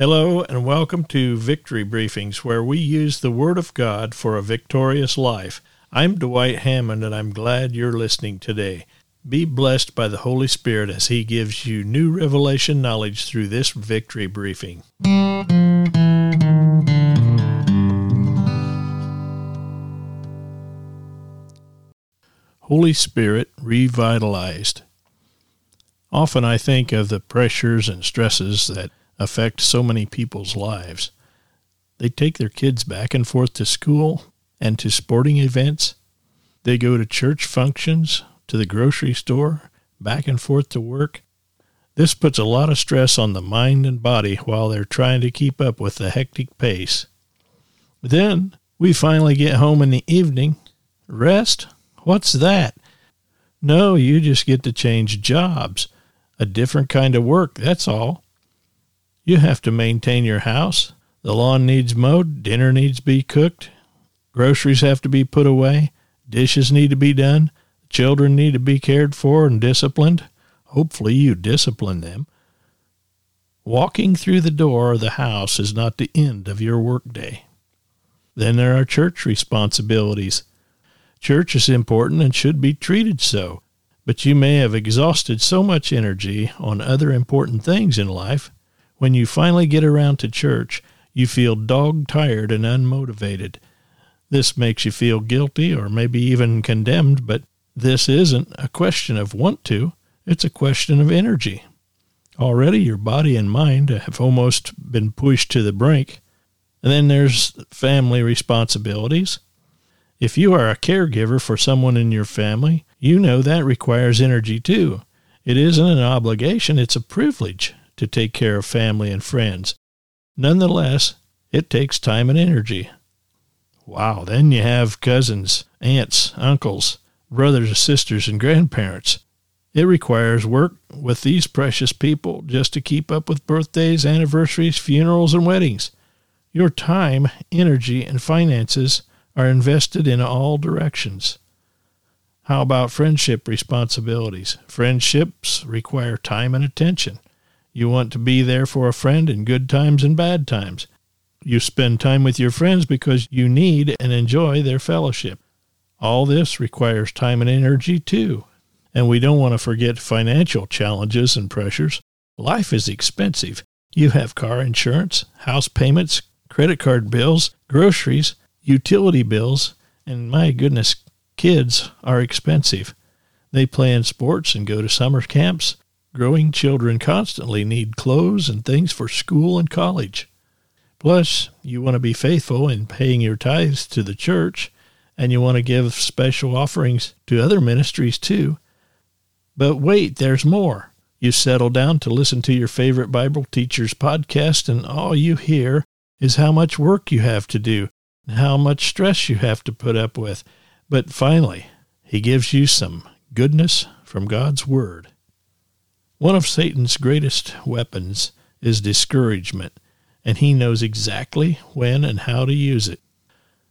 Hello, and welcome to Victory Briefings, where we use the Word of God for a victorious life. I'm Dwight Hammond, and I'm glad you're listening today. Be blessed by the Holy Spirit as He gives you new revelation knowledge through this Victory Briefing. Holy Spirit revitalized. Often I think of the pressures and stresses that affect so many people's lives. They take their kids back and forth to school and to sporting events. They go to church functions, to the grocery store, back and forth to work. This puts a lot of stress on the mind and body while they're trying to keep up with the hectic pace. Then we finally get home in the evening. Rest? What's that? No, you just get to change jobs. A different kind of work, that's all. You have to maintain your house. The lawn needs mowed, dinner needs to be cooked, groceries have to be put away, dishes need to be done, children need to be cared for and disciplined. Hopefully, you discipline them. Walking through the door of the house is not the end of your workday. Then there are church responsibilities. Church is important and should be treated so, but you may have exhausted so much energy on other important things in life when you finally get around to church, you feel dog tired and unmotivated. This makes you feel guilty or maybe even condemned, but this isn't a question of want to, it's a question of energy. Already your body and mind have almost been pushed to the brink. And then there's family responsibilities. If you are a caregiver for someone in your family, you know that requires energy too. It isn't an obligation, it's a privilege to take care of family and friends. Nonetheless, it takes time and energy. Wow, then you have cousins, aunts, uncles, brothers, sisters, and grandparents. It requires work with these precious people just to keep up with birthdays, anniversaries, funerals, and weddings. Your time, energy, and finances are invested in all directions. How about friendship responsibilities? Friendships require time and attention. You want to be there for a friend in good times and bad times. You spend time with your friends because you need and enjoy their fellowship. All this requires time and energy too. And we don't want to forget financial challenges and pressures. Life is expensive. You have car insurance, house payments, credit card bills, groceries, utility bills, and my goodness, kids are expensive. They play in sports and go to summer camps. Growing children constantly need clothes and things for school and college. Plus, you want to be faithful in paying your tithes to the church, and you want to give special offerings to other ministries too. But wait, there's more. You settle down to listen to your favorite Bible teacher's podcast, and all you hear is how much work you have to do, and how much stress you have to put up with. But finally, he gives you some goodness from God's Word. One of Satan's greatest weapons is discouragement, and he knows exactly when and how to use it.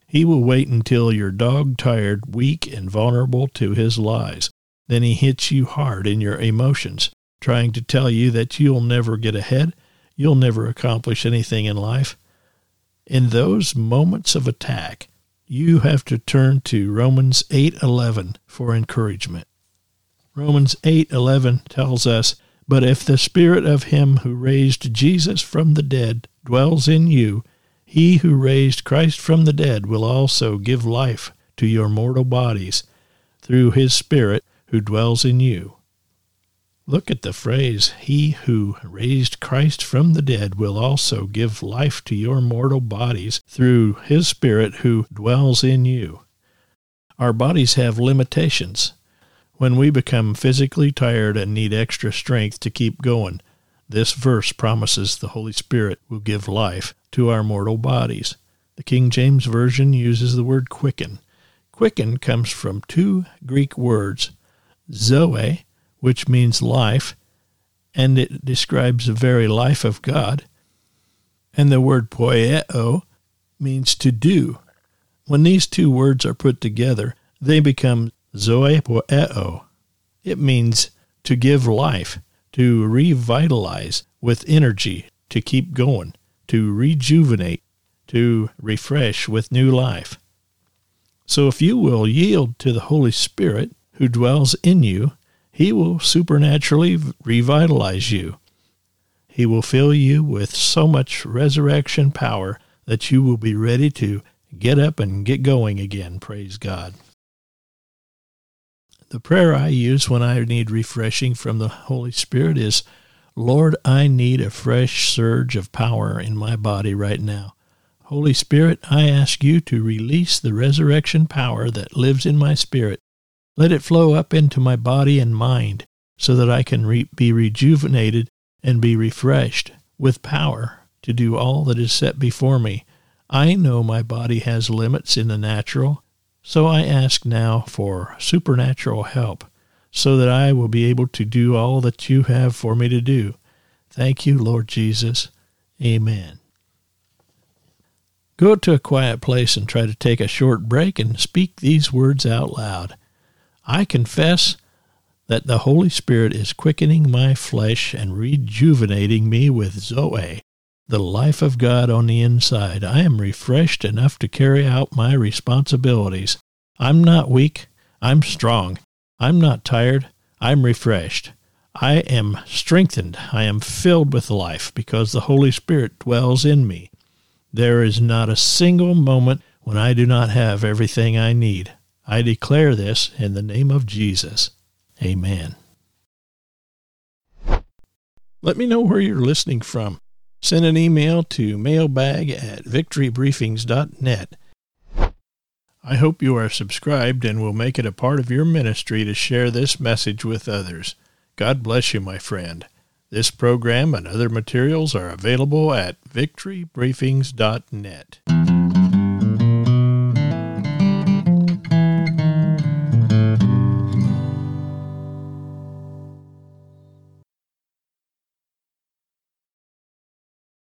He will wait until you're dog tired, weak, and vulnerable to his lies. Then he hits you hard in your emotions, trying to tell you that you'll never get ahead, you'll never accomplish anything in life. In those moments of attack, you have to turn to Romans 8:11 for encouragement. Romans 8:11 tells us, "But if the spirit of him who raised Jesus from the dead dwells in you, he who raised Christ from the dead will also give life to your mortal bodies through his spirit who dwells in you." Look at the phrase, He who raised Christ from the dead will also give life to your mortal bodies through His Spirit who dwells in you. Our bodies have limitations. When we become physically tired and need extra strength to keep going, this verse promises the Holy Spirit will give life to our mortal bodies. The King James Version uses the word quicken. Quicken comes from two Greek words, zoe, which means life, and it describes the very life of God, and the word poieo means to do. When these two words are put together, they become Zoe poieo. It means to give life, to revitalize with energy, to keep going. to rejuvenate, to refresh with new life. So if you will yield to the Holy Spirit who dwells in you, he will supernaturally revitalize you. He will fill you with so much resurrection power that you will be ready to get up and get going again. Praise God. The prayer I use when I need refreshing from the Holy Spirit is, Lord, I need a fresh surge of power in my body right now. Holy Spirit, I ask you to release the resurrection power that lives in my spirit. Let it flow up into my body and mind so that I can re- be rejuvenated and be refreshed with power to do all that is set before me. I know my body has limits in the natural, so I ask now for supernatural help so that I will be able to do all that you have for me to do. Thank you, Lord Jesus. Amen. Go to a quiet place and try to take a short break and speak these words out loud. I confess that the Holy Spirit is quickening my flesh and rejuvenating me with Zoe, the life of God on the inside. I am refreshed enough to carry out my responsibilities. I'm not weak. I'm strong. I'm not tired. I'm refreshed. I am strengthened. I am filled with life because the Holy Spirit dwells in me. There is not a single moment when I do not have everything I need. I declare this in the name of Jesus. Amen. Let me know where you're listening from. Send an email to mailbag at victorybriefings.net. I hope you are subscribed and will make it a part of your ministry to share this message with others. God bless you, my friend. This program and other materials are available at victorybriefings.net.